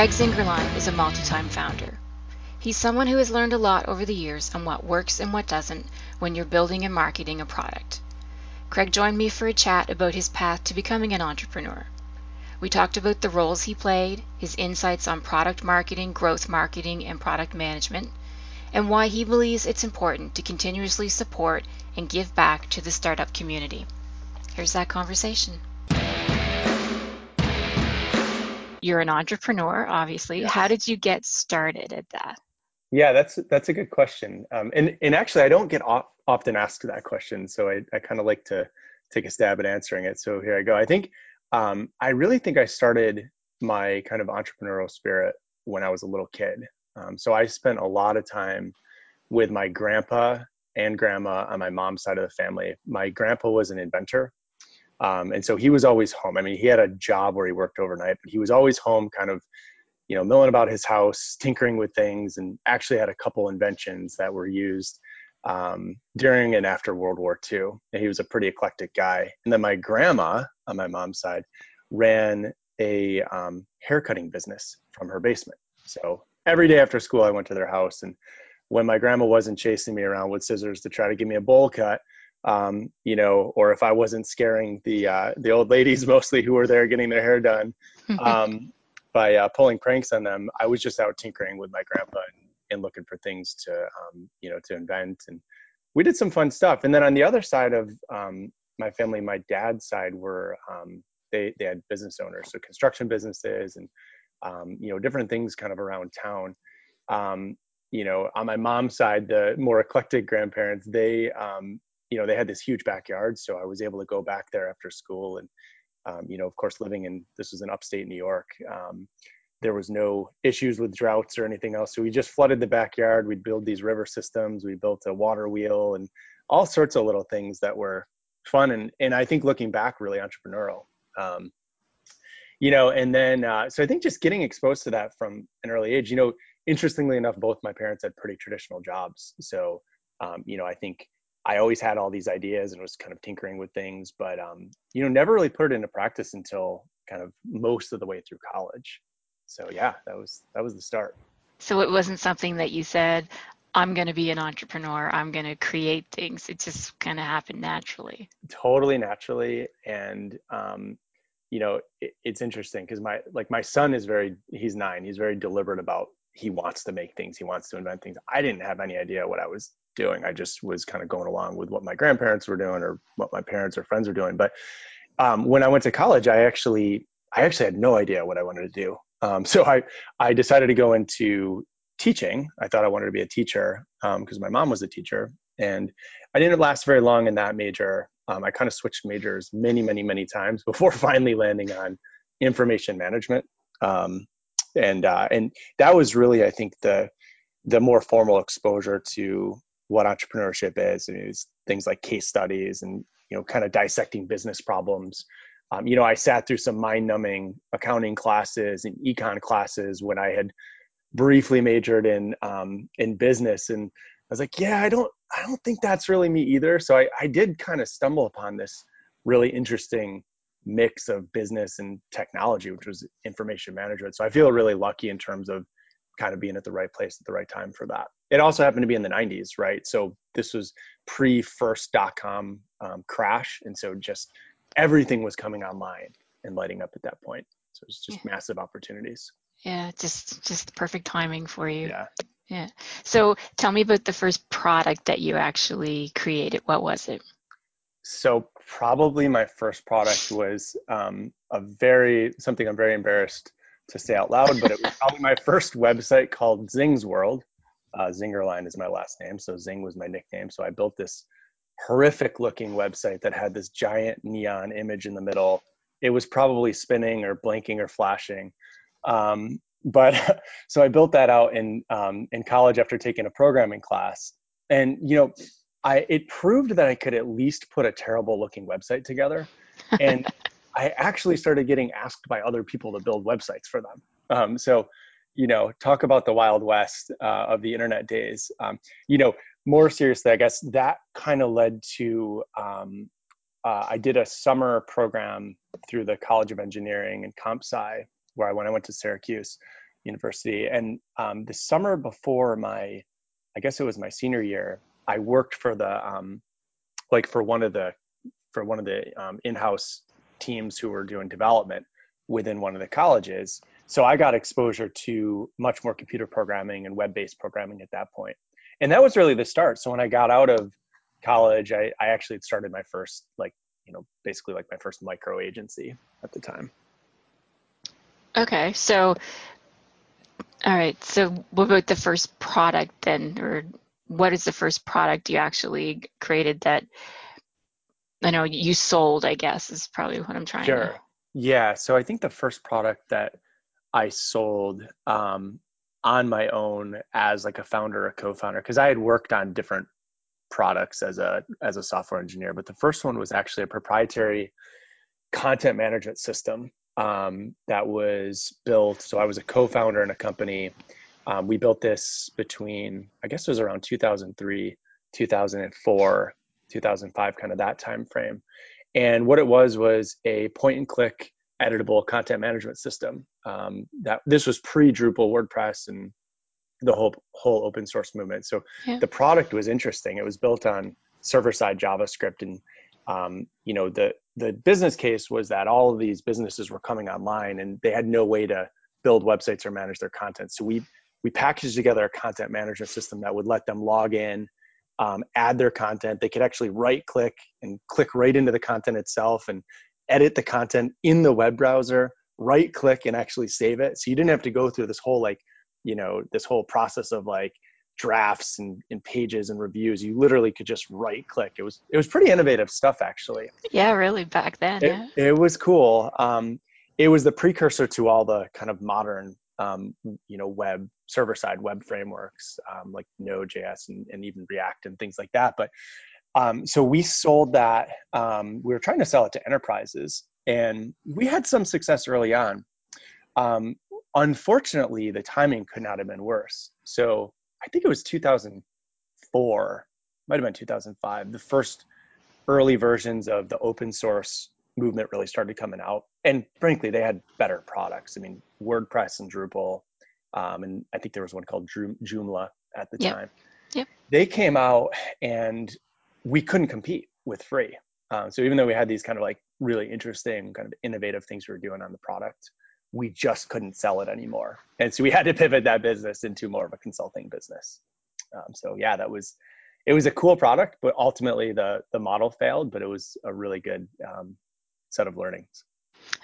Craig Zingerline is a multi-time founder. He's someone who has learned a lot over the years on what works and what doesn't when you're building and marketing a product. Craig joined me for a chat about his path to becoming an entrepreneur. We talked about the roles he played, his insights on product marketing, growth marketing, and product management, and why he believes it's important to continuously support and give back to the startup community. Here's that conversation. You're an entrepreneur, obviously. How did you get started at that? Yeah, that's that's a good question. Um, and and actually, I don't get off, often asked that question, so I, I kind of like to take a stab at answering it. So here I go. I think um, I really think I started my kind of entrepreneurial spirit when I was a little kid. Um, so I spent a lot of time with my grandpa and grandma on my mom's side of the family. My grandpa was an inventor. Um, and so he was always home. I mean, he had a job where he worked overnight, but he was always home, kind of, you know, milling about his house, tinkering with things, and actually had a couple inventions that were used um, during and after World War II. And he was a pretty eclectic guy. And then my grandma on my mom's side ran a um, haircutting business from her basement. So every day after school, I went to their house. And when my grandma wasn't chasing me around with scissors to try to give me a bowl cut, um, you know, or if I wasn't scaring the uh, the old ladies mostly who were there getting their hair done um, by uh, pulling pranks on them, I was just out tinkering with my grandpa and, and looking for things to um, you know to invent, and we did some fun stuff. And then on the other side of um, my family, my dad's side were um, they they had business owners, so construction businesses and um, you know different things kind of around town. Um, you know, on my mom's side, the more eclectic grandparents, they um, you know they had this huge backyard so i was able to go back there after school and um, you know of course living in this was in upstate new york um, there was no issues with droughts or anything else. So we just flooded the backyard we'd build these river systems we built a water wheel and all sorts of little things that were fun and and i think looking back really entrepreneurial um, you know and then uh, so i think just getting exposed to that from an early age you know interestingly enough both my parents had pretty traditional jobs. So um, you know i think I always had all these ideas and was kind of tinkering with things, but um, you know, never really put it into practice until kind of most of the way through college. So yeah, that was that was the start. So it wasn't something that you said, I'm going to be an entrepreneur. I'm going to create things. It just kind of happened naturally. Totally naturally, and um, you know, it, it's interesting because my like my son is very he's nine. He's very deliberate about he wants to make things. He wants to invent things. I didn't have any idea what I was doing. I just was kind of going along with what my grandparents were doing or what my parents or friends were doing. But um, when I went to college, I actually I actually had no idea what I wanted to do. Um, so I I decided to go into teaching. I thought I wanted to be a teacher because um, my mom was a teacher, and I didn't last very long in that major. Um, I kind of switched majors many, many, many times before finally landing on information management. Um, and uh, and that was really, I think, the the more formal exposure to what entrepreneurship is and is things like case studies and you know kind of dissecting business problems. Um, you know i sat through some mind-numbing accounting classes and econ classes when i had briefly majored in um, in business and i was like yeah i don't i don't think that's really me either. So i, I did kind of stumble upon this really interesting mix of business and technology which was information management. So i feel really lucky in terms of kind of being at the right place at the right time for that. It also happened to be in the 90s, right? So this was pre first dot com um, crash. And so just everything was coming online and lighting up at that point. So it's just yeah. massive opportunities. Yeah, just just perfect timing for you. Yeah. Yeah. So tell me about the first product that you actually created. What was it? So probably my first product was um, a very something I'm very embarrassed to say out loud, but it was probably my first website called Zing's World. Uh, Zingerline is my last name, so Zing was my nickname. So I built this horrific looking website that had this giant neon image in the middle. It was probably spinning or blinking or flashing. Um, but so I built that out in um, in college after taking a programming class, and you know, I it proved that I could at least put a terrible looking website together. And I actually started getting asked by other people to build websites for them. Um, so, you know, talk about the wild west uh, of the internet days. Um, you know, more seriously, I guess that kind of led to um, uh, I did a summer program through the College of Engineering and CompSci where I when I went to Syracuse University. And um, the summer before my, I guess it was my senior year, I worked for the um, like for one of the for one of the um, in-house teams who were doing development within one of the colleges. So I got exposure to much more computer programming and web-based programming at that. And that was really the start. So when I got out of college, I, I actually started my first like, you know, basically like my first micro agency at the time. Okay. So all right. So what about the first product then or what is the first product you actually created that I know you sold, I guess, is probably what I'm trying sure. to. Yeah. So I think the first product that I sold um, on my own as like a founder or co-founder, because I had worked on different products as a as a software engineer, but the first one was actually a proprietary content management system um, that was built. So I was a co-founder in a company. Um, we built this between I guess it was around 2003, 2004 2005, kind of that time frame. And what it was was a point and click editable content management system. Um, that this was pre Drupal, WordPress, and the whole whole open source movement. So yeah. the product was interesting. It was built on server side JavaScript, and um, you know the the business case was that all of these businesses were coming online, and they had no way to build websites or manage their content. So we we packaged together a content management system that would let them log in um, add their content. They could actually right click and click right into the content itself and edit the content in the web browser, right click and actually save it. So you didn't have to go through this whole like, you know, this whole process of like drafts and, and pages and reviews. You literally could just right click. It was it was pretty innovative stuff actually. Yeah, really back then. It, yeah. it was cool. Um, it was the precursor to all the kind of modern um, you know web server side web frameworks um, like Node.js and, and even React and things like that. But um, so we sold that. Um, we were trying to sell it to enterprises, and we had some success early on. Um, unfortunately, the timing could not have been worse. So I think it was 2004, might have been 2005. The first early versions of the open source movement really started coming out. And frankly, they had better products. I mean, WordPress and Drupal, um, and I think there was one called Joomla at the yep. time. Yep. They came out, and we couldn't compete with free. Um, so even though we had these kind of like really interesting, kind of innovative things we were doing on the product, we just couldn't sell it anymore. And so we had to pivot that business into more of a consulting business. Um, so yeah, that was it was a cool product, but ultimately the the model failed. But it was a really good um, set of learnings.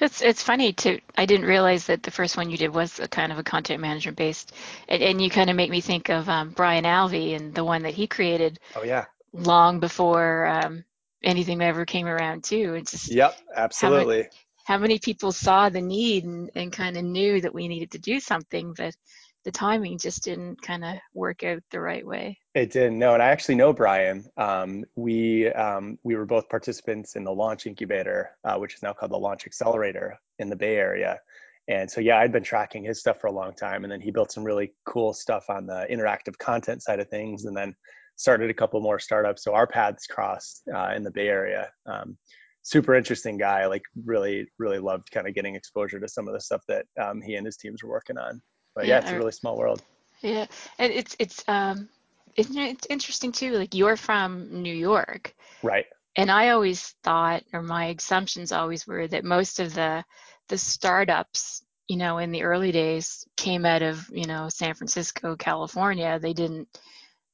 It's it's funny to I didn't realize that the first one you did was a kind of a content management based, and, and you kind of make me think of um, Brian Alvey and the one that he created. Oh yeah. Long before um, anything ever came around too. It's just yep, absolutely. How many, how many people saw the need and, and kind of knew that we needed to do something, but the timing just didn't kind of work out the right way. It didn't. No, and I actually know Brian. Um, we um, we were both participants in the Launch Incubator, uh, which is now called the Launch Accelerator in the Bay Area. And so, yeah, I'd been tracking his stuff for a long time, and then he built some really cool stuff on the interactive content side of things, and then started a couple more startups. So our paths crossed uh, in the Bay Area. Um, super interesting guy. Like really, really loved kind of getting exposure to some of the stuff that um, he and his teams were working on but yeah, yeah it's a really small world. Yeah, and it's it's um it's, it's interesting too. Like you're from New York, right? And I always thought, or my assumptions always were that most of the the startups, you know, in the early days came out of you know San Francisco, California. They didn't.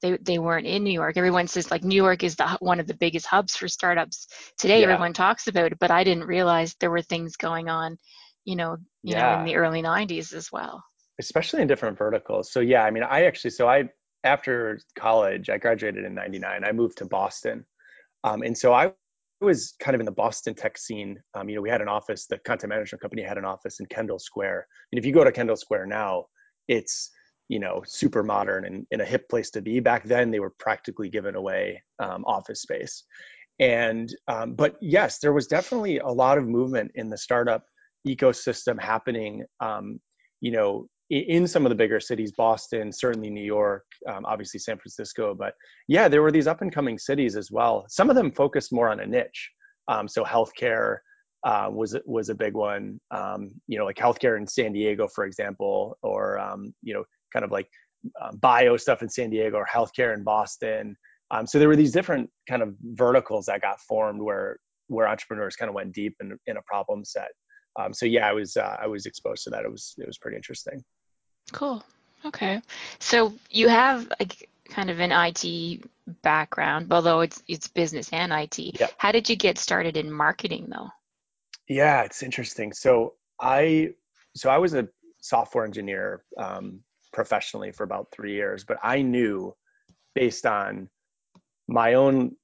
They, they weren't in New York. Everyone says like New York is the one of the biggest hubs for startups today. Yeah. Everyone talks about it, but I didn't realize there were things going on, you know, you yeah. know, in the early '90s as well especially in different verticals. So yeah, I mean, I actually, so I, after college, I graduated in 99, I moved to Boston. Um, and so I was kind of in the Boston tech scene. Um, you know, we had an office, the content management company had an office in Kendall Square. And if you go to Kendall Square now, it's, you know, super modern and, in a hip place to be. Back then, they were practically given away um, office space. And, um, but yes, there was definitely a lot of movement in the startup ecosystem happening, um, you know, in some of the bigger cities, Boston, certainly New York, um, obviously San Francisco, but yeah, there were these up and coming cities as well. Some of them focused more on a niche, um, so healthcare, uh, was was a big one. Um, you know, like healthcare in San Diego, for example, or um, you know, kind of like uh, bio stuff in San Diego or healthcare in Boston. Um, so there were these different kind of verticals that got formed where where entrepreneurs kind of went deep in, in a problem set. Um, so yeah, I was uh, I was exposed to that. It was it was pretty interesting. Cool. Okay. So you have like kind of an IT background, although it's it's business and IT. Yep. How did you get started in marketing though? Yeah, it's interesting. So I so I was a software engineer um, professionally for about three years, but I knew based on my own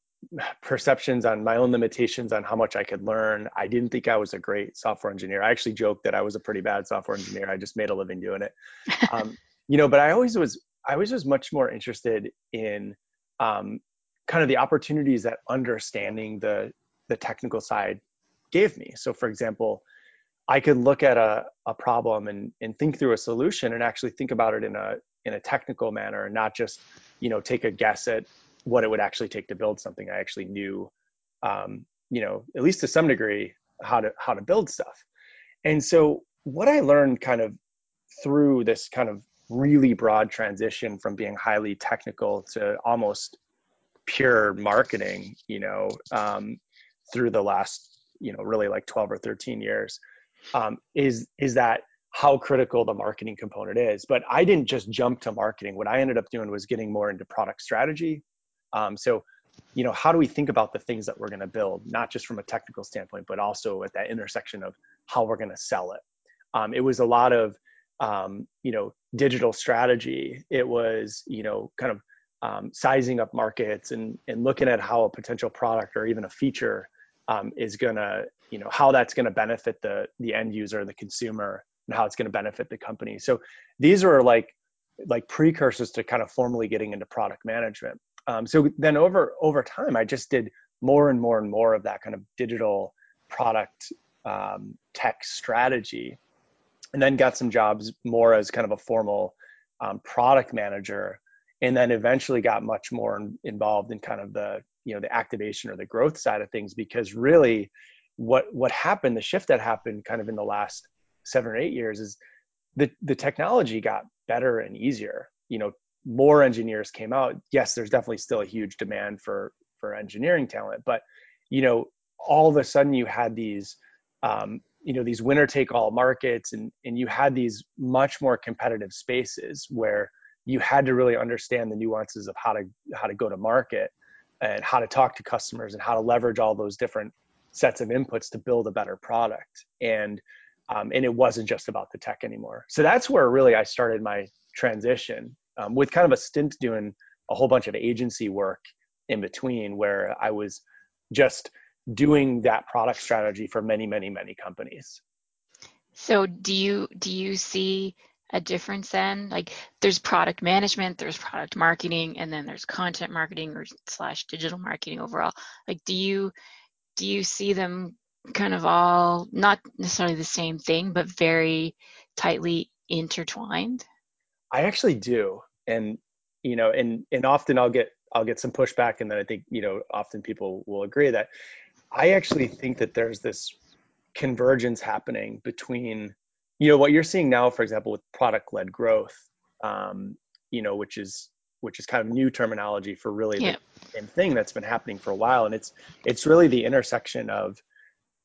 perceptions on my own limitations on how much I could learn. I didn't think I was a great software engineer. I actually joked that I was a pretty bad software engineer. I just made a living doing it. Um, you know, but I always was I was just much more interested in um, kind of the opportunities that understanding the the technical side gave me. So, for example, I could look at a, a problem and, and think through a solution and actually think about it in a in a technical manner and not just you know take a guess at what it would actually take to build something. I actually knew, um, you know, at least to some degree, how to how to build stuff. And so, what I learned kind of through this kind of really broad transition from being highly technical to almost pure marketing, you know, um, through the last, you know, really like 12 or 13 years, um, is is that how critical the marketing component is. But I didn't just jump to marketing. What I ended up doing was getting more into product strategy. Um, so, you know, how do we think about the things that we're going to build, not just from a technical standpoint, but also at that intersection of how we're going to sell it. Um, it was a lot of um, you know digital strategy it was you know kind of um, sizing up markets and and looking at how a potential product or even a feature um, is gonna you know how that's gonna benefit the the end user the consumer and how it's gonna benefit the company. So these are like like precursors to kind of formally getting into product management. Um, so then over over time i just did more and more and more of that kind of digital product um, tech strategy and then got some jobs more as kind of a formal um, product manager and then eventually got much more involved in kind of the you know the activation or the growth side of things because really what what happened the shift that happened kind of in the last seven or eight years is the the technology got better and easier. You know more engineers came out. Yes there's definitely still a huge demand for for engineering talent but you know all of a sudden you had these um, you know these winner take all markets and and you had these much more competitive spaces where you had to really understand the nuances of how to how to go to market and how to talk to customers and how to leverage all those different sets of inputs to build a better product. And um, and it wasn't just about the tech anymore. So that's where really i started my transition um, with kind of a stint doing a whole bunch of agency work in between where i was just doing that product strategy for many many many companies. So do you do you see a difference then? Like there's product management there's product marketing and then there's content marketing or slash digital marketing overall. Like do you do you see them kind of all not necessarily the same thing but very tightly intertwined? I actually do. And you know and and often i'll get i'll get some pushback and then i think you know often people will agree that I actually think that there's this convergence happening between, you know, what you're seeing now, for example, with product-led growth, um, you know, which is which is kind of new terminology for really yeah. the same thing that's been happening for a while, and it's it's really the intersection of,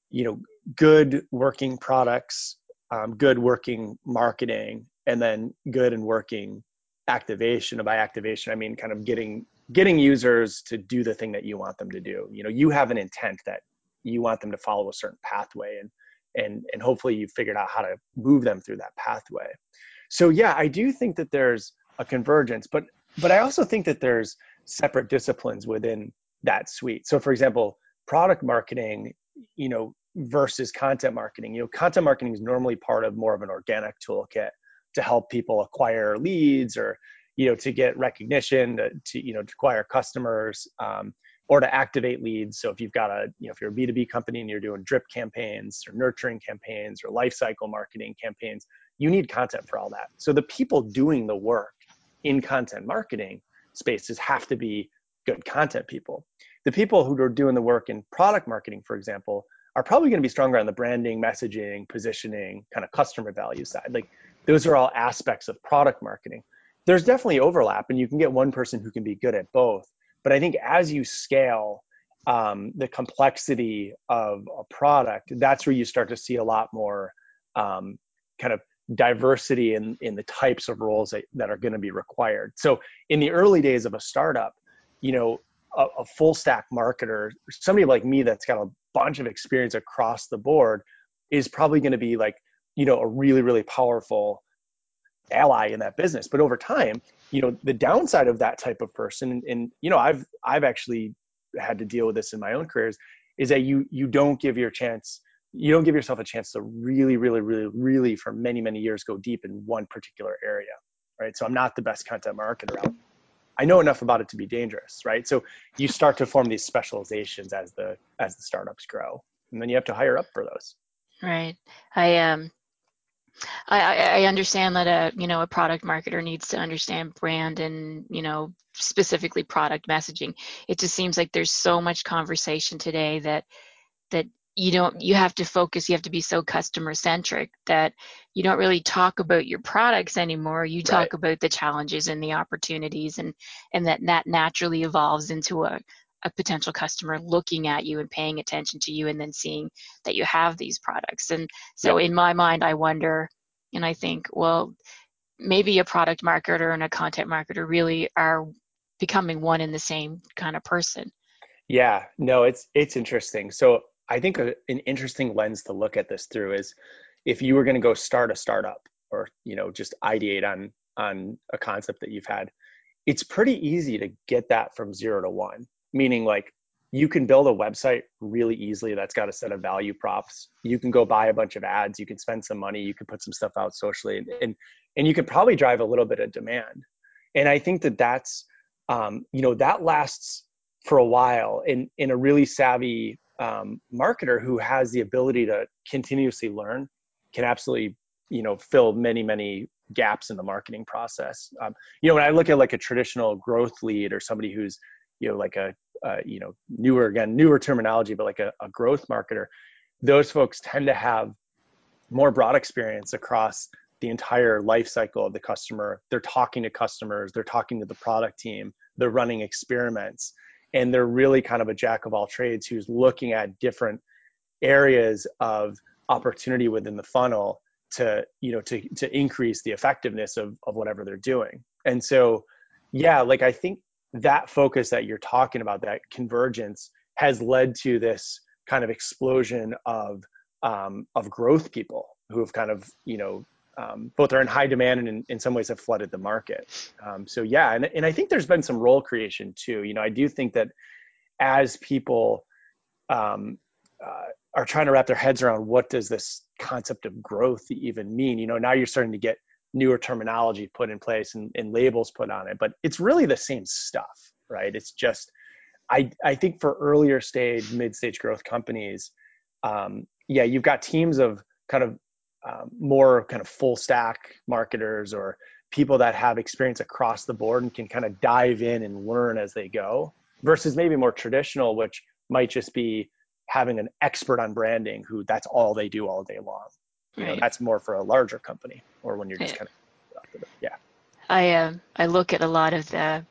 you know, good working products, um, good working marketing, and then good and working activation. And by activation, I mean kind of getting getting users to do the thing that you want them to do you know you have an intent that you want them to follow a certain pathway and and and hopefully you've figured out how to move them through that pathway so yeah i do think that there's a convergence but but i also think that there's separate disciplines within that suite. So for example product marketing you know versus content marketing. You know content marketing is normally part of more of an organic toolkit to help people acquire leads or you know to get recognition to, to you know to acquire customers um, or to activate leads. So if you've got a you know if you're a b2b company and you're doing drip campaigns or nurturing campaigns or life cycle marketing campaigns you need content for all that. So the people doing the work in content marketing spaces have to be good content people the people who are doing the work in product marketing for example are probably going to be stronger on the branding, messaging, positioning, kind of customer value side. Like those are all aspects of product marketing. There's definitely overlap, and you can get one person who can be good at both. But I think as you scale um, the complexity of a product, that's where you start to see a lot more um, kind of diversity in, in the types of roles that, that are going to be required. So in the early days of a startup, you know, a, a full stack marketer, somebody like me that's got a bunch of experience across the board is probably going to be like, you know, a really, really powerful ally in that business. But over time, you know, the downside of that type of person, and, and you know, I've I've actually had to deal with this in my own careers, is that you you don't give your chance you don't give yourself a chance to really, really, really, really for many, many years go deep in one particular area, right? So I'm not the best content marketer out. I know enough about it to be dangerous, right? So you start to form these specializations as the as the startups grow, and then you have to hire up for those. Right. I um. I, I understand that a you know a product marketer needs to understand brand and you know specifically product messaging. It just seems like there's so much conversation today that that you don't you have to focus you have to be so customer centric that you don't really talk about your products anymore. You talk right. about the challenges and the opportunities and and that that naturally evolves into a a potential customer looking at you and paying attention to you and then seeing that you have these products. And so in my mind i wonder and i think well maybe a product marketer and a content marketer really are becoming one and the same kind of person. Yeah. No it's it's interesting. So I think a, an interesting lens to look at this through is if you were going to go start a startup or you know just ideate on on a concept that you've had, it's pretty easy to get that from zero to one. Meaning like you can build a website really easily that's got a set of value props. You can go buy a bunch of ads. You can spend some money. You can put some stuff out socially, and and, and you can probably drive a little bit of demand. And I think that that's um, you know that lasts for a while in in a really savvy um, marketer who has the ability to continuously learn can absolutely you know fill many many gaps in the marketing process. Um, you know when i look at like a traditional growth lead or somebody who's you know like a you know newer again newer terminology but like a, a growth marketer those folks tend to have more broad experience across the entire life cycle of the customer. They're talking to customers. They're talking to the product team. They're running experiments and they're really kind of a jack of all trades who's looking at different areas of opportunity within the funnel to you know to to increase the effectiveness of of whatever they're doing. And so yeah like i think that focus that you're talking about that convergence has led to this kind of explosion of um, of growth people who have kind of you know um, both are in high demand and in, in some ways have flooded the market. Um, so yeah, and, and I think there's been some role creation too. You know, I do think that as people um, uh, are trying to wrap their heads around what does this concept of growth even mean, you know, now you're starting to get newer terminology put in place and, and labels put on it, but it's really the same stuff, right? It's just, I, I think for earlier stage, mid stage growth companies, um, yeah, you've got teams of kind of um, more kind of full stack marketers or people that have experience across the board and can kind of dive in and learn as they go versus maybe more traditional which might just be having an expert on branding who that's all they do all day long you right. know that's more for a larger company or when you're just yeah. kind of yeah i uh, i look at a lot of the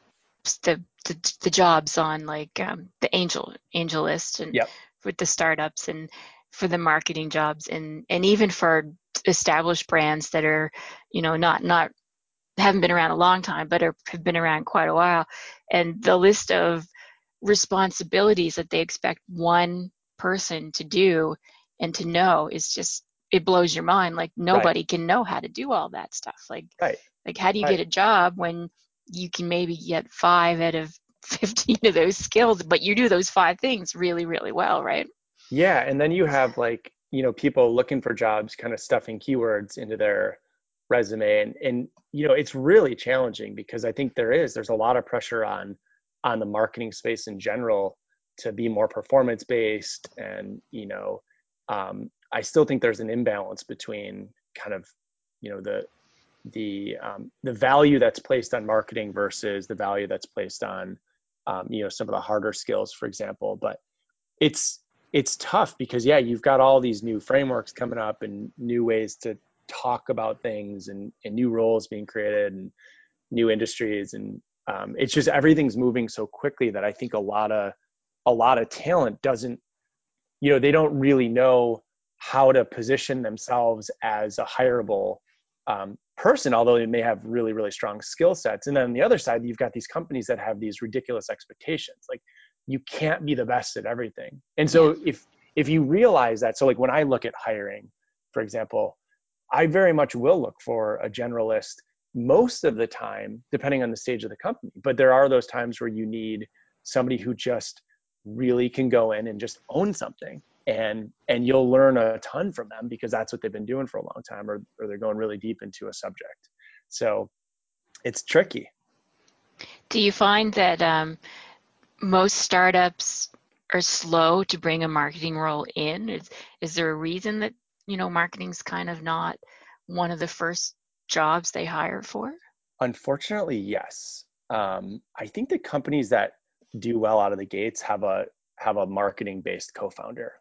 the the, the jobs on like um, the angel AngelList and yep. with the startups and for the marketing jobs and and even for established brands that are you know not not haven't been around a long time but are, have been around quite a while and the list of responsibilities that they expect one person to do and to know is just it blows your mind like nobody right. can know how to do all that stuff like right. like how do you right. get a job when you can maybe get five out of 15 of those skills but you do those five things really really well right yeah and then you have like you know people looking for jobs kind of stuffing keywords into their resume. And and you know it's really challenging because i think there is there's a lot of pressure on on the marketing space in general to be more performance based and you know um, i still think there's an imbalance between kind of you know the the um, the value that's placed on marketing versus the value that's placed on um, you know some of the harder skills for example. But it's it's tough because yeah, you've got all these new frameworks coming up and new ways to talk about things and, and new roles being created and new industries. And um, it's just everything's moving so quickly that I think a lot of a lot of talent doesn't you know they don't really know how to position themselves as a hireable um, person although they may have really really strong skill sets. And then on the other side you've got these companies that have these ridiculous expectations. Like you can't be the best at everything. And so if if you realize that so like when i look at hiring for example i very much will look for a generalist most of the time depending on the stage of the company. But there are those times where you need somebody who just really can go in and just own something and and you'll learn a ton from them because that's what they've been doing for a long time or, or they're going really deep into a subject. So it's tricky. Do you find that um, most startups are slow to bring a marketing role in? Is, is there a reason that you know marketing's kind of not one of the first jobs they hire for? Unfortunately yes. Um, i think the companies that do well out of the gates have a have a marketing based co-founder.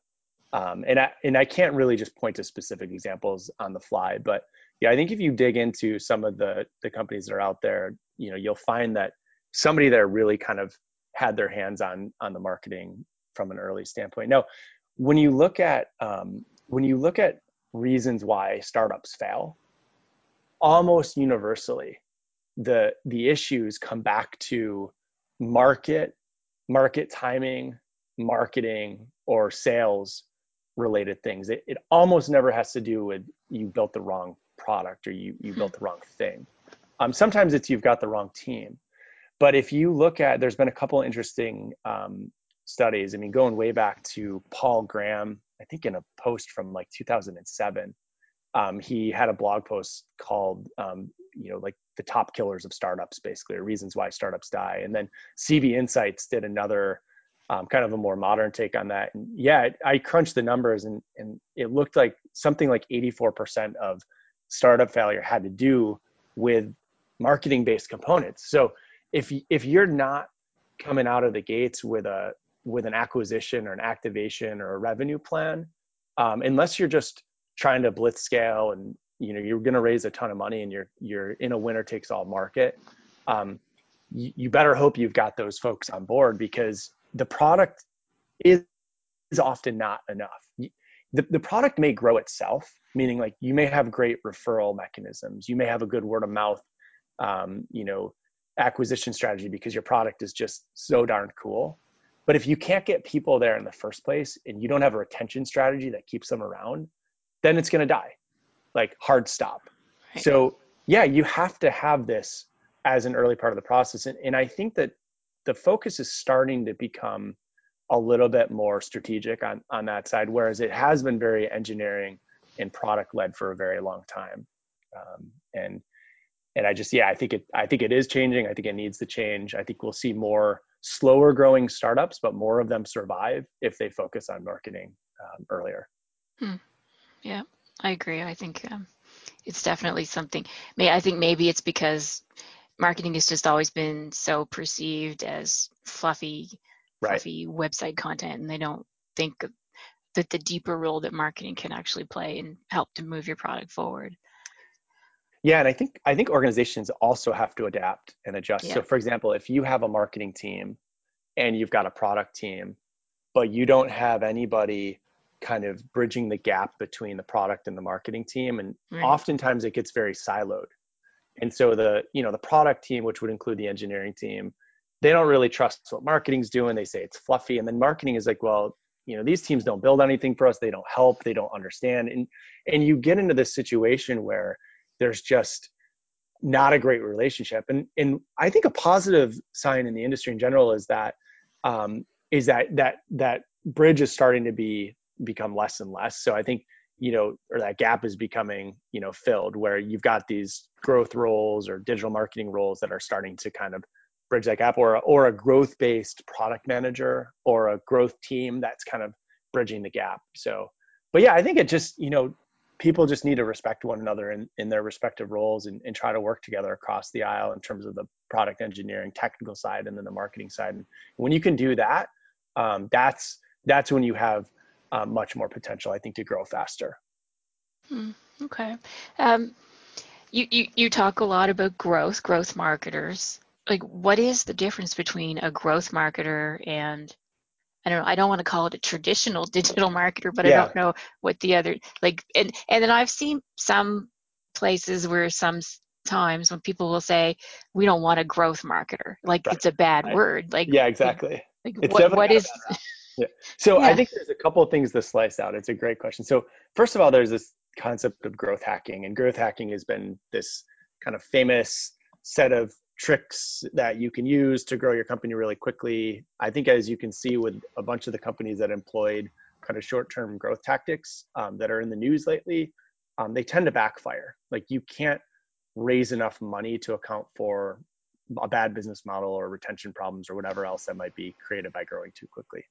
Um, and I and I can't really just point to specific examples on the fly, but yeah, I think if you dig into some of the the companies that are out there, you know, you'll find that somebody that really kind of had their hands on on the marketing from an early standpoint. Now, when you look at um, when you look at reasons why startups fail, almost universally, the the issues come back to market market timing, marketing, or sales related things. It, it almost never has to do with you built the wrong product or you, you built the wrong thing. Um, sometimes it's you've got the wrong team. But if you look at, there's been a couple interesting um, studies. I mean, going way back to Paul Graham, I think in a post from like 2007, um, he had a blog post called, um, you know, like the top killers of startups, basically, or reasons why startups die. And then CB Insights did another um, kind of a more modern take on that. And yeah, I crunched the numbers and, and it looked like something like 84% of startup failure had to do with marketing based components. So if, if you're not coming out of the gates with a, with an acquisition or an activation or a revenue plan, um, unless you're just trying to blitz scale and you know you're going to raise a ton of money and you're you're in a winner takes all market um, you, you better hope you've got those folks on board because the product is, is often not enough. The, the product may grow itself, meaning like you may have great referral mechanisms. You may have a good word of mouth, um, you know, acquisition strategy because your product is just so darn cool. But if you can't get people there in the first place and you don't have a retention strategy that keeps them around, then it's going to die, like hard stop. Right. So yeah, you have to have this as an early part of the process. And, and I think that the focus is starting to become a little bit more strategic on on that side, whereas it has been very engineering and product led for a very long time. Um, and and I just yeah, I think it I think it is changing. I think it needs to change. I think we'll see more slower growing startups, but more of them survive if they focus on marketing um, earlier. Hmm. Yeah, I agree. I think um, it's definitely something. May I think maybe it's because marketing has just always been so perceived as fluffy, right. fluffy website content, and they don't think that the deeper role that marketing can actually play and help to move your product forward. Yeah, and I think I think organizations also have to adapt and adjust. Yeah. So, for example, if you have a marketing team and you've got a product team, but you don't have anybody kind of bridging the gap between the product and the marketing team, and right. oftentimes it gets very siloed and so the you know the product team which would include the engineering team they don't really trust what marketing's doing they say it's fluffy and then marketing is like well you know these teams don't build anything for us they don't help they don't understand and and you get into this situation where there's just not a great relationship and and i think a positive sign in the industry in general is that um, is that that that bridge is starting to be become less and less so i think you know, or that gap is becoming, you know, filled where you've got these growth roles or digital marketing roles that are starting to kind of bridge that gap or, or a growth based product manager or a growth team that's kind of bridging the gap. So, but yeah, I think it just, you know, people just need to respect one another in, in their respective roles and, and try to work together across the aisle in terms of the product engineering technical side and then the marketing side. And when you can do that, um, that's, that's when you have uh, much more potential, I think, to grow faster. Hmm, okay. Um, you, you, you talk a lot about growth, growth marketers. Like, what is the difference between a growth marketer and I don't know, I don't want to call it a traditional digital marketer, but yeah. I don't know what the other like and and then I've seen some places where some times when people will say we don't want a growth marketer like right. it's a bad I, word like yeah exactly like, like what, what is yeah so yeah. i think there's a couple of things to slice out it's a great question so first of all there's this concept of growth hacking and growth hacking has been this kind of famous set of tricks that you can use to grow your company really quickly. I think, as you can see with a bunch of the companies that employed kind of short term growth tactics um, that are in the news lately, um, they tend to backfire. Like, you can't raise enough money to account for a bad business model or retention problems or whatever else that might be created by growing too quickly.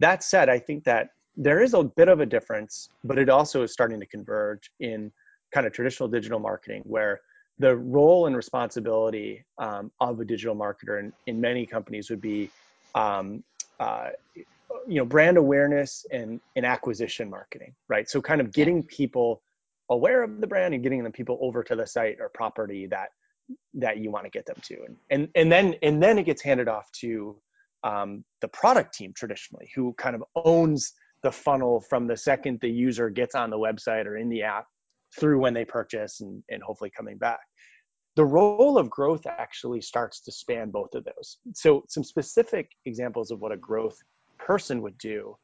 That said, I think that there is a bit of a difference, but it also is starting to converge in kind of traditional digital marketing where the role and responsibility um, of a digital marketer in, in many companies would be um, uh, you know brand awareness and, and acquisition marketing right? So kind of getting people aware of the brand and getting the people over to the site or property that that you want to get them to. And and, and then and then it gets handed off to um, the product team traditionally who kind of owns the funnel from the second the user gets on the website or in the app through when they purchase and, and hopefully coming back. The role of growth actually starts to span both of those. So, some specific examples of what a growth person would do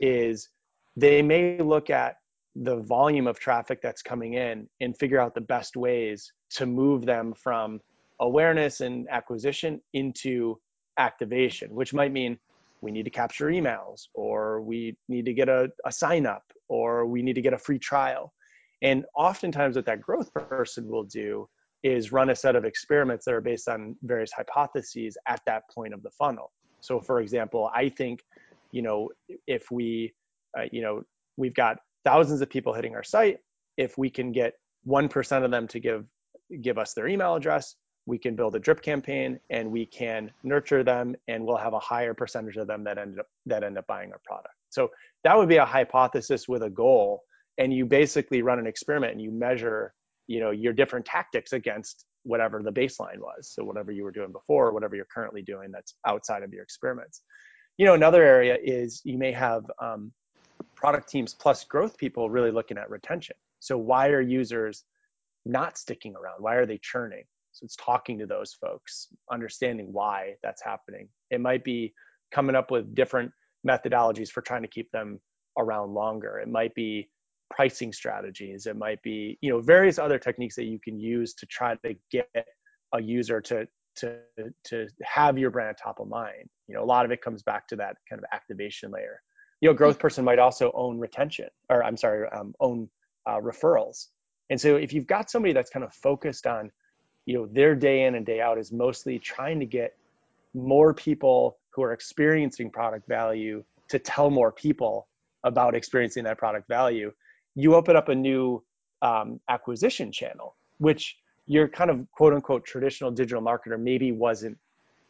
is they may look at the volume of traffic that's coming in and figure out the best ways to move them from awareness and acquisition into activation, which might mean we need to capture emails or we need to get a, a sign up or we need to get a free trial. And oftentimes, what that growth person will do is run a set of experiments that are based on various hypotheses at that point of the funnel. So, for example, I think, you know, if we, uh, you know, we've got thousands of people hitting our site, if we can get 1% of them to give give us their email address, we can build a drip campaign and we can nurture them and we'll have a higher percentage of them that end up that end up buying our product. So that would be a hypothesis with a goal and you basically run an experiment and you measure you know your different tactics against whatever the baseline was. So whatever you were doing before or whatever you're currently doing that's outside of your experiments. You know another area is you may have um, product teams plus growth people really looking at retention. So why are users not sticking around? Why are they churning? So it's talking to those folks understanding why that's happening. It might be coming up with different methodologies for trying to keep them around longer. It might be pricing strategies. It might be you know various other techniques that you can use to try to get a user to to to have your brand top of mind. You know a lot of it comes back to that kind of activation layer. You know growth person might also own retention or i'm sorry um, own uh, referrals. And so if you've got somebody that's kind of focused on you know their day in and day out is mostly trying to get more people who are experiencing product value to tell more people about experiencing that product value you open up a new um, acquisition channel, which your kind of quote unquote traditional digital marketer maybe wasn't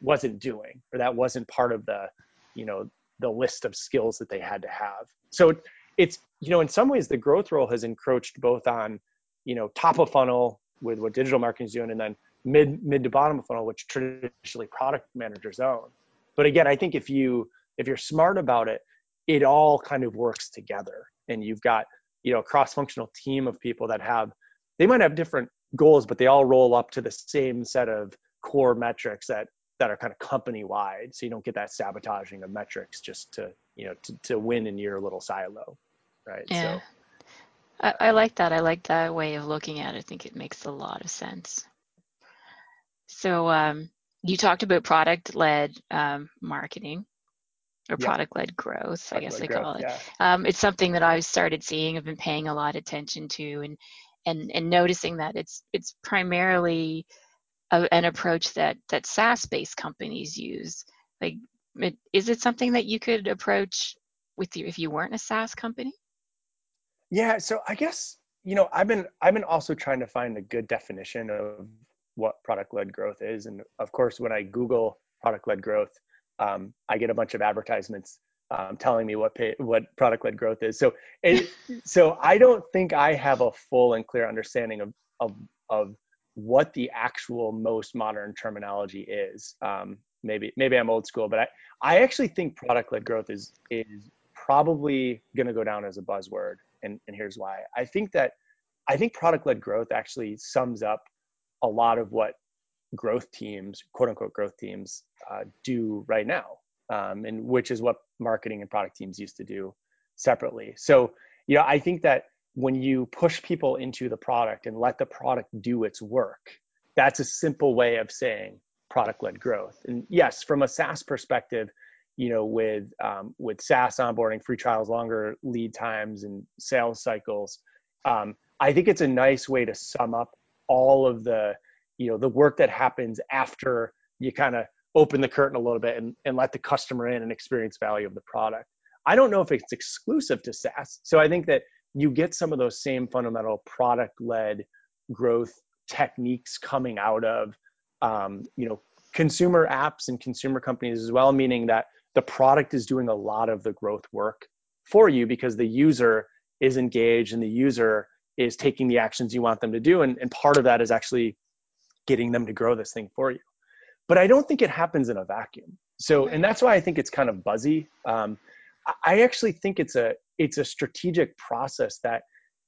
wasn't doing, or that wasn't part of the, you know, the list of skills that they had to have. So it's you know in some ways the growth role has encroached both on you know top of funnel with what digital marketing is doing and then mid mid to bottom of funnel which traditionally product managers own but again i think if you if you're smart about it it all kind of works together and you've got you know cross-functional team of people that have they might have different goals but they all roll up to the same set of core metrics that that are kind of company wide so you don't get that sabotaging of metrics just to you know to, to win in your little silo right? Yeah. so I, I like that. I like that way of looking at it. I think it makes a lot of sense. So um, you talked about product led um, marketing or yeah. product led growth, I guess I call it. Yeah. Um, it's something that I've started seeing, I've been paying a lot of attention to and and and noticing that it's it's primarily a, an approach that that SaaS based companies use. Like it, is it something that you could approach with you if you weren't a SaaS company? Yeah, so I guess you know I've been I've been also trying to find a good definition of what product led growth is, and of course when I Google product led growth, um, I get a bunch of advertisements um, telling me what pay, what product led growth is. So it, so I don't think I have a full and clear understanding of of of what the actual most modern terminology is. Um, maybe maybe I'm old school, but I I actually think product led growth is is probably going to go down as a buzzword, and and here's why. I think that I think product led growth actually sums up a lot of what growth teams, quote unquote growth teams, uh, do right now, um, and which is what marketing and product teams used to do separately. So, you know, I think that when you push people into the product and let the product do its work, that's a simple way of saying product led growth. And yes, from a SaaS perspective, you know, with um, with SaaS onboarding, free trials, longer lead times, and sales cycles, um, I think it's a nice way to sum up all of the you know the work that happens after you kind of open the curtain a little bit and, and let the customer in and experience value of the product. I don't know if it's exclusive to saas so i think that you get some of those same fundamental product led growth techniques coming out of um, you know consumer apps and consumer companies as well meaning that the product is doing a lot of the growth work for you because the user is engaged and the user is taking the actions you want them to do and, and part of that is actually getting them to grow this thing for you. But I don't think it happens in a vacuum. So, and that's why I think it's kind of buzzy. Um, I actually think it's a it's a strategic process that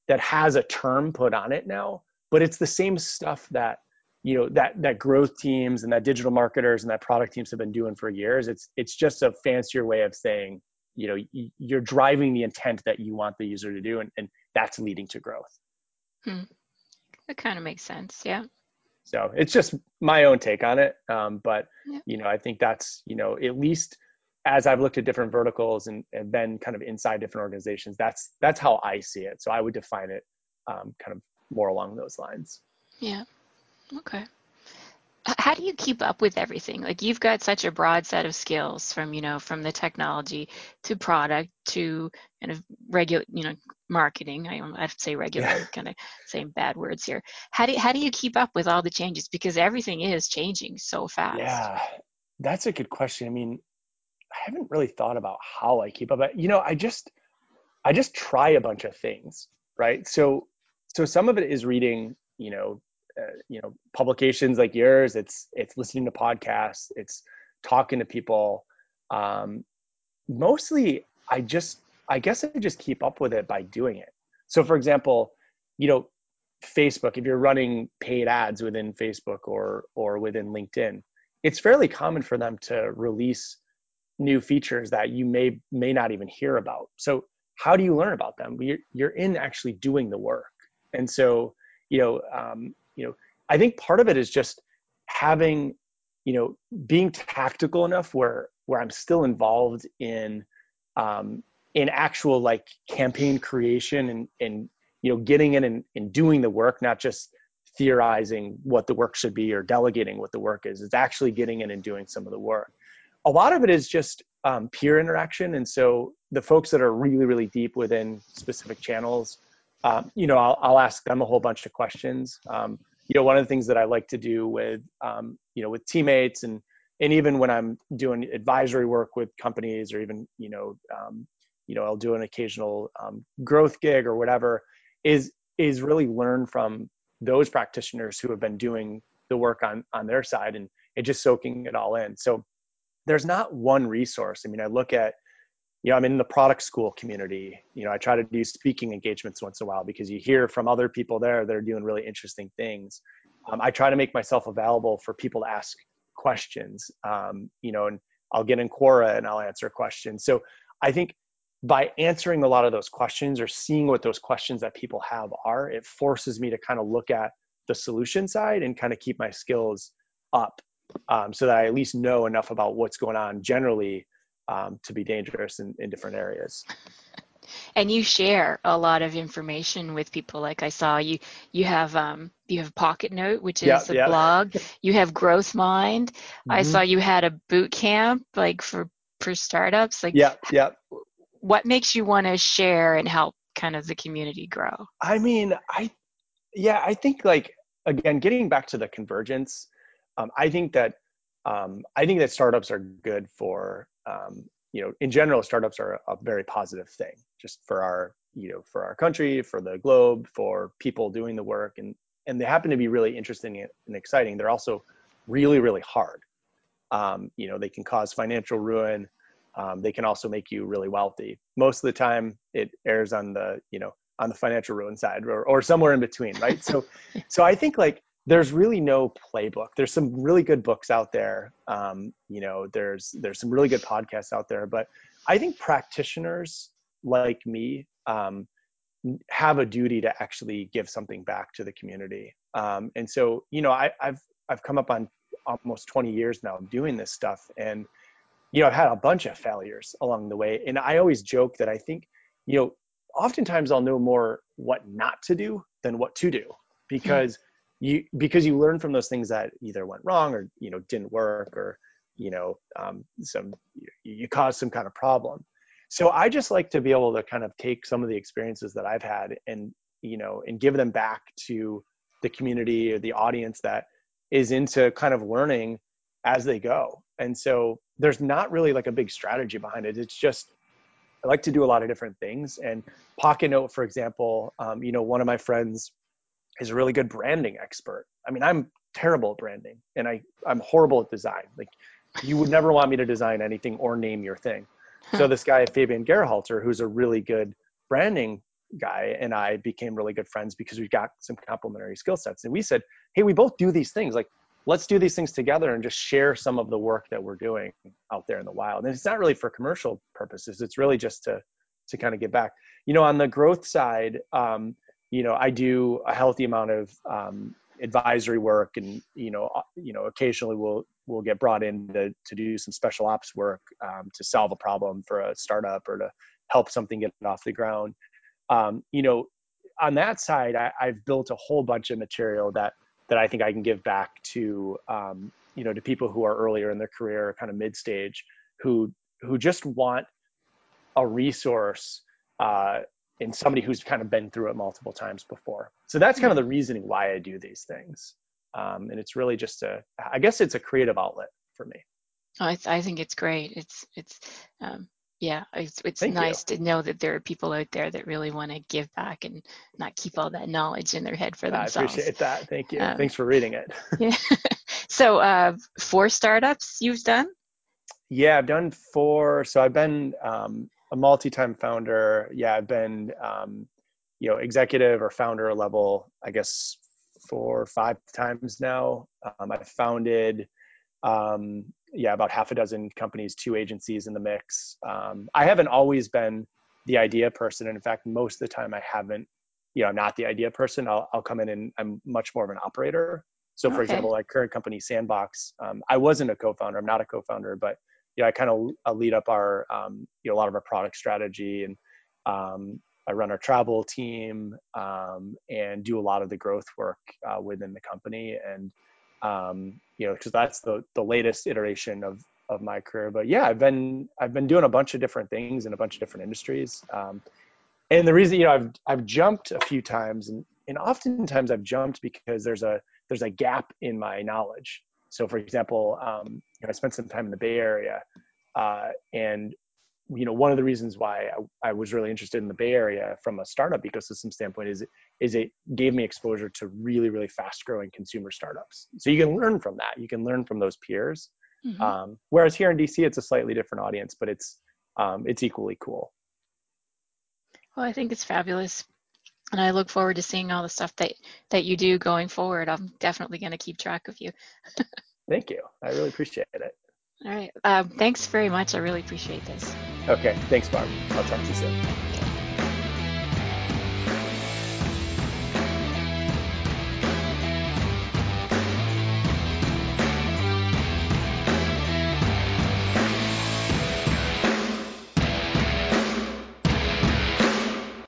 that has a term put on it now, but it's the same stuff that you know that that growth teams and that digital marketers and that product teams have been doing for years. It's it's just a fancier way of saying you know you're driving the intent that you want the user to do, and, and that's leading to growth. Hmm. That kind of makes sense. Yeah. So it's just my own take on it. Um, but yeah. you know, I think that's you know at least as I've looked at different verticals and, and been kind of inside different organizations, that's that's how I see it. So I would define it um, kind of more along those lines. Yeah. Okay how do you keep up with everything? Like you've got such a broad set of skills from you know from the technology to product to kind of regular you know marketing. I have to say regular yeah. kind of saying bad words here. How do, how do you keep up with all the changes? Because everything is changing so fast. Yeah. That's a good question. I mean i haven't really thought about how i keep up. You know i just i just try a bunch of things right? So so some of it is reading you know you know publications like yours it's it's listening to podcasts it's talking to people. Um, mostly i just i guess i just keep up with it by doing it. So for example you know facebook if you're running paid ads within facebook or or within linkedin it's fairly common for them to release new features that you may may not even hear about. So how do you learn about them? You're, you're in actually doing the work. And so you know um, you know i think part of it is just having you know being tactical enough where where i'm still involved in um, in actual like campaign creation and and you know getting in and, and doing the work not just theorizing what the work should be or delegating what the work is. It's actually getting in and doing some of the work. A lot of it is just um, peer interaction. And so the folks that are really really deep within specific channels um, you know I'll, I'll ask them a whole bunch of questions. Um, you know one of the things that i like to do with um, you know with teammates and and even when i'm doing advisory work with companies or even you know um, you know i'll do an occasional um, growth gig or whatever is is really learn from those practitioners who have been doing the work on on their side and and just soaking it all in. So there's not one resource. I mean i look at you know, I'm in the product school community. You know, I try to do speaking engagements once in a while because you hear from other people there that are doing really interesting things. Um, I try to make myself available for people to ask questions. Um, you know, and I'll get in Quora and I'll answer questions. So I think by answering a lot of those questions or seeing what those questions that people have are, it forces me to kind of look at the solution side and kind of keep my skills up um, so that I at least know enough about what's going on generally um, to be dangerous in, in different areas. And you share a lot of information with people. Like i saw you you have um, you have pocket note which is a blog. You have growth mind. Mm-hmm. i saw you had a boot camp like for for startups. Like yeah yeah. what makes you want to share and help kind of the community grow? I mean i yeah i think like again getting back to the convergence um, i think that um, i think that startups are good for um, you know, in general, startups are a very positive thing just for our, you know, for our country, for the globe, for people doing the work, and and they happen to be really interesting and exciting. They're also really, really hard. Um, you know, they can cause financial ruin. Um, they can also make you really wealthy. Most of the time, it airs on the, you know, on the financial ruin side or, or somewhere in between, right? So, so I think like there's really no playbook. There's some really good books out there. Um, you know, there's there's some really good podcasts out there, but I think practitioners like me um, have a duty to actually give something back to the community. Um, and so, you know, I, I've I've come up on almost 20 years now doing this stuff, and you know, I've had a bunch of failures along the way. And I always joke that I think, you know, oftentimes I'll know more what not to do than what to do because you because you learn from those things that either went wrong or you know didn't work or you know um, some you caused some kind of problem. So i just like to be able to kind of take some of the experiences that i've had and you know and give them back to the community or the audience that is into kind of learning as they go. And so there's not really like a big strategy behind it. It's just i like to do a lot of different things and pocket note for example um, you know one of my friends is a really good branding expert. I mean, I'm terrible at branding and I, I'm horrible at design. Like you would never want me to design anything or name your thing. So this guy, Fabian Geyrhalter, who's a really good branding guy, and I became really good friends because we got some complementary skill sets. And we said, hey, we both do these things. Like, let's do these things together and just share some of the work that we're doing out there in the wild. And it's not really for commercial purposes. It's really just to to kind of get back. You know, on the growth side, um, you know, I do a healthy amount of um, advisory work, and you know, uh, you know, occasionally we'll we'll get brought in to, to do some special ops work um, to solve a problem for a startup or to help something get off the ground. Um, you know, on that side, I, have built a whole bunch of material that that I think I can give back to um, you know to people who are earlier in their career, kind of mid stage, who who just want a resource uh, in somebody who's kind of been through it multiple times before. So that's kind of the reasoning why I do these things. Um, and it's really just a, I guess it's a creative outlet for me. Oh, I, I think it's great. It's, it's, um, yeah, it's, it's nice you. to know that there are people out there that really want to give back and not keep all that knowledge in their head for themselves. I appreciate that. Thank you. Um, Thanks for reading it. yeah. so, uh, four startups you've done? Yeah, I've done four. So I've been um, a multi-time founder. Yeah, I've been um, you know executive or founder level, I guess four or five times now. Um, I've founded um, yeah about half a dozen companies, two agencies in the mix. Um, I haven't always been the idea person, and in fact, most of the time I haven't. You know, I'm not the idea person. I'll I'll come in and I'm much more of an operator. So, for okay. example, like current company Sandbox, um, I wasn't a co-founder. I'm not a co-founder, but you know, I kind of lead up our, um, you know, a lot of our product strategy and um, I run our travel team um, and do a lot of the growth work uh, within the company. And, um, you know, because that's the, the latest iteration of, of my career. But yeah, I've been, I've been doing a bunch of different things in a bunch of different industries. Um, and the reason, you know, I've, I've jumped a few times and, and oftentimes I've jumped because there's a, there's a gap in my knowledge. So, for example, um, you know, I spent some time in the Bay Area, uh, and you know, one of the reasons why I, I, was really interested in the Bay Area from a startup ecosystem standpoint is is it gave me exposure to really really fast growing consumer startups. So you can learn from that. You can learn from those peers. Mm-hmm. Um, whereas here in DC, it's a slightly different audience, but it's um, it's equally cool. Well, I think it's fabulous and I look forward to seeing all the stuff that that you do going forward. I'm definitely going to keep track of you. Thank you. I really appreciate it. All right. Um, thanks very much. I really appreciate this. Okay. Thanks, Barb. I'll talk to you soon.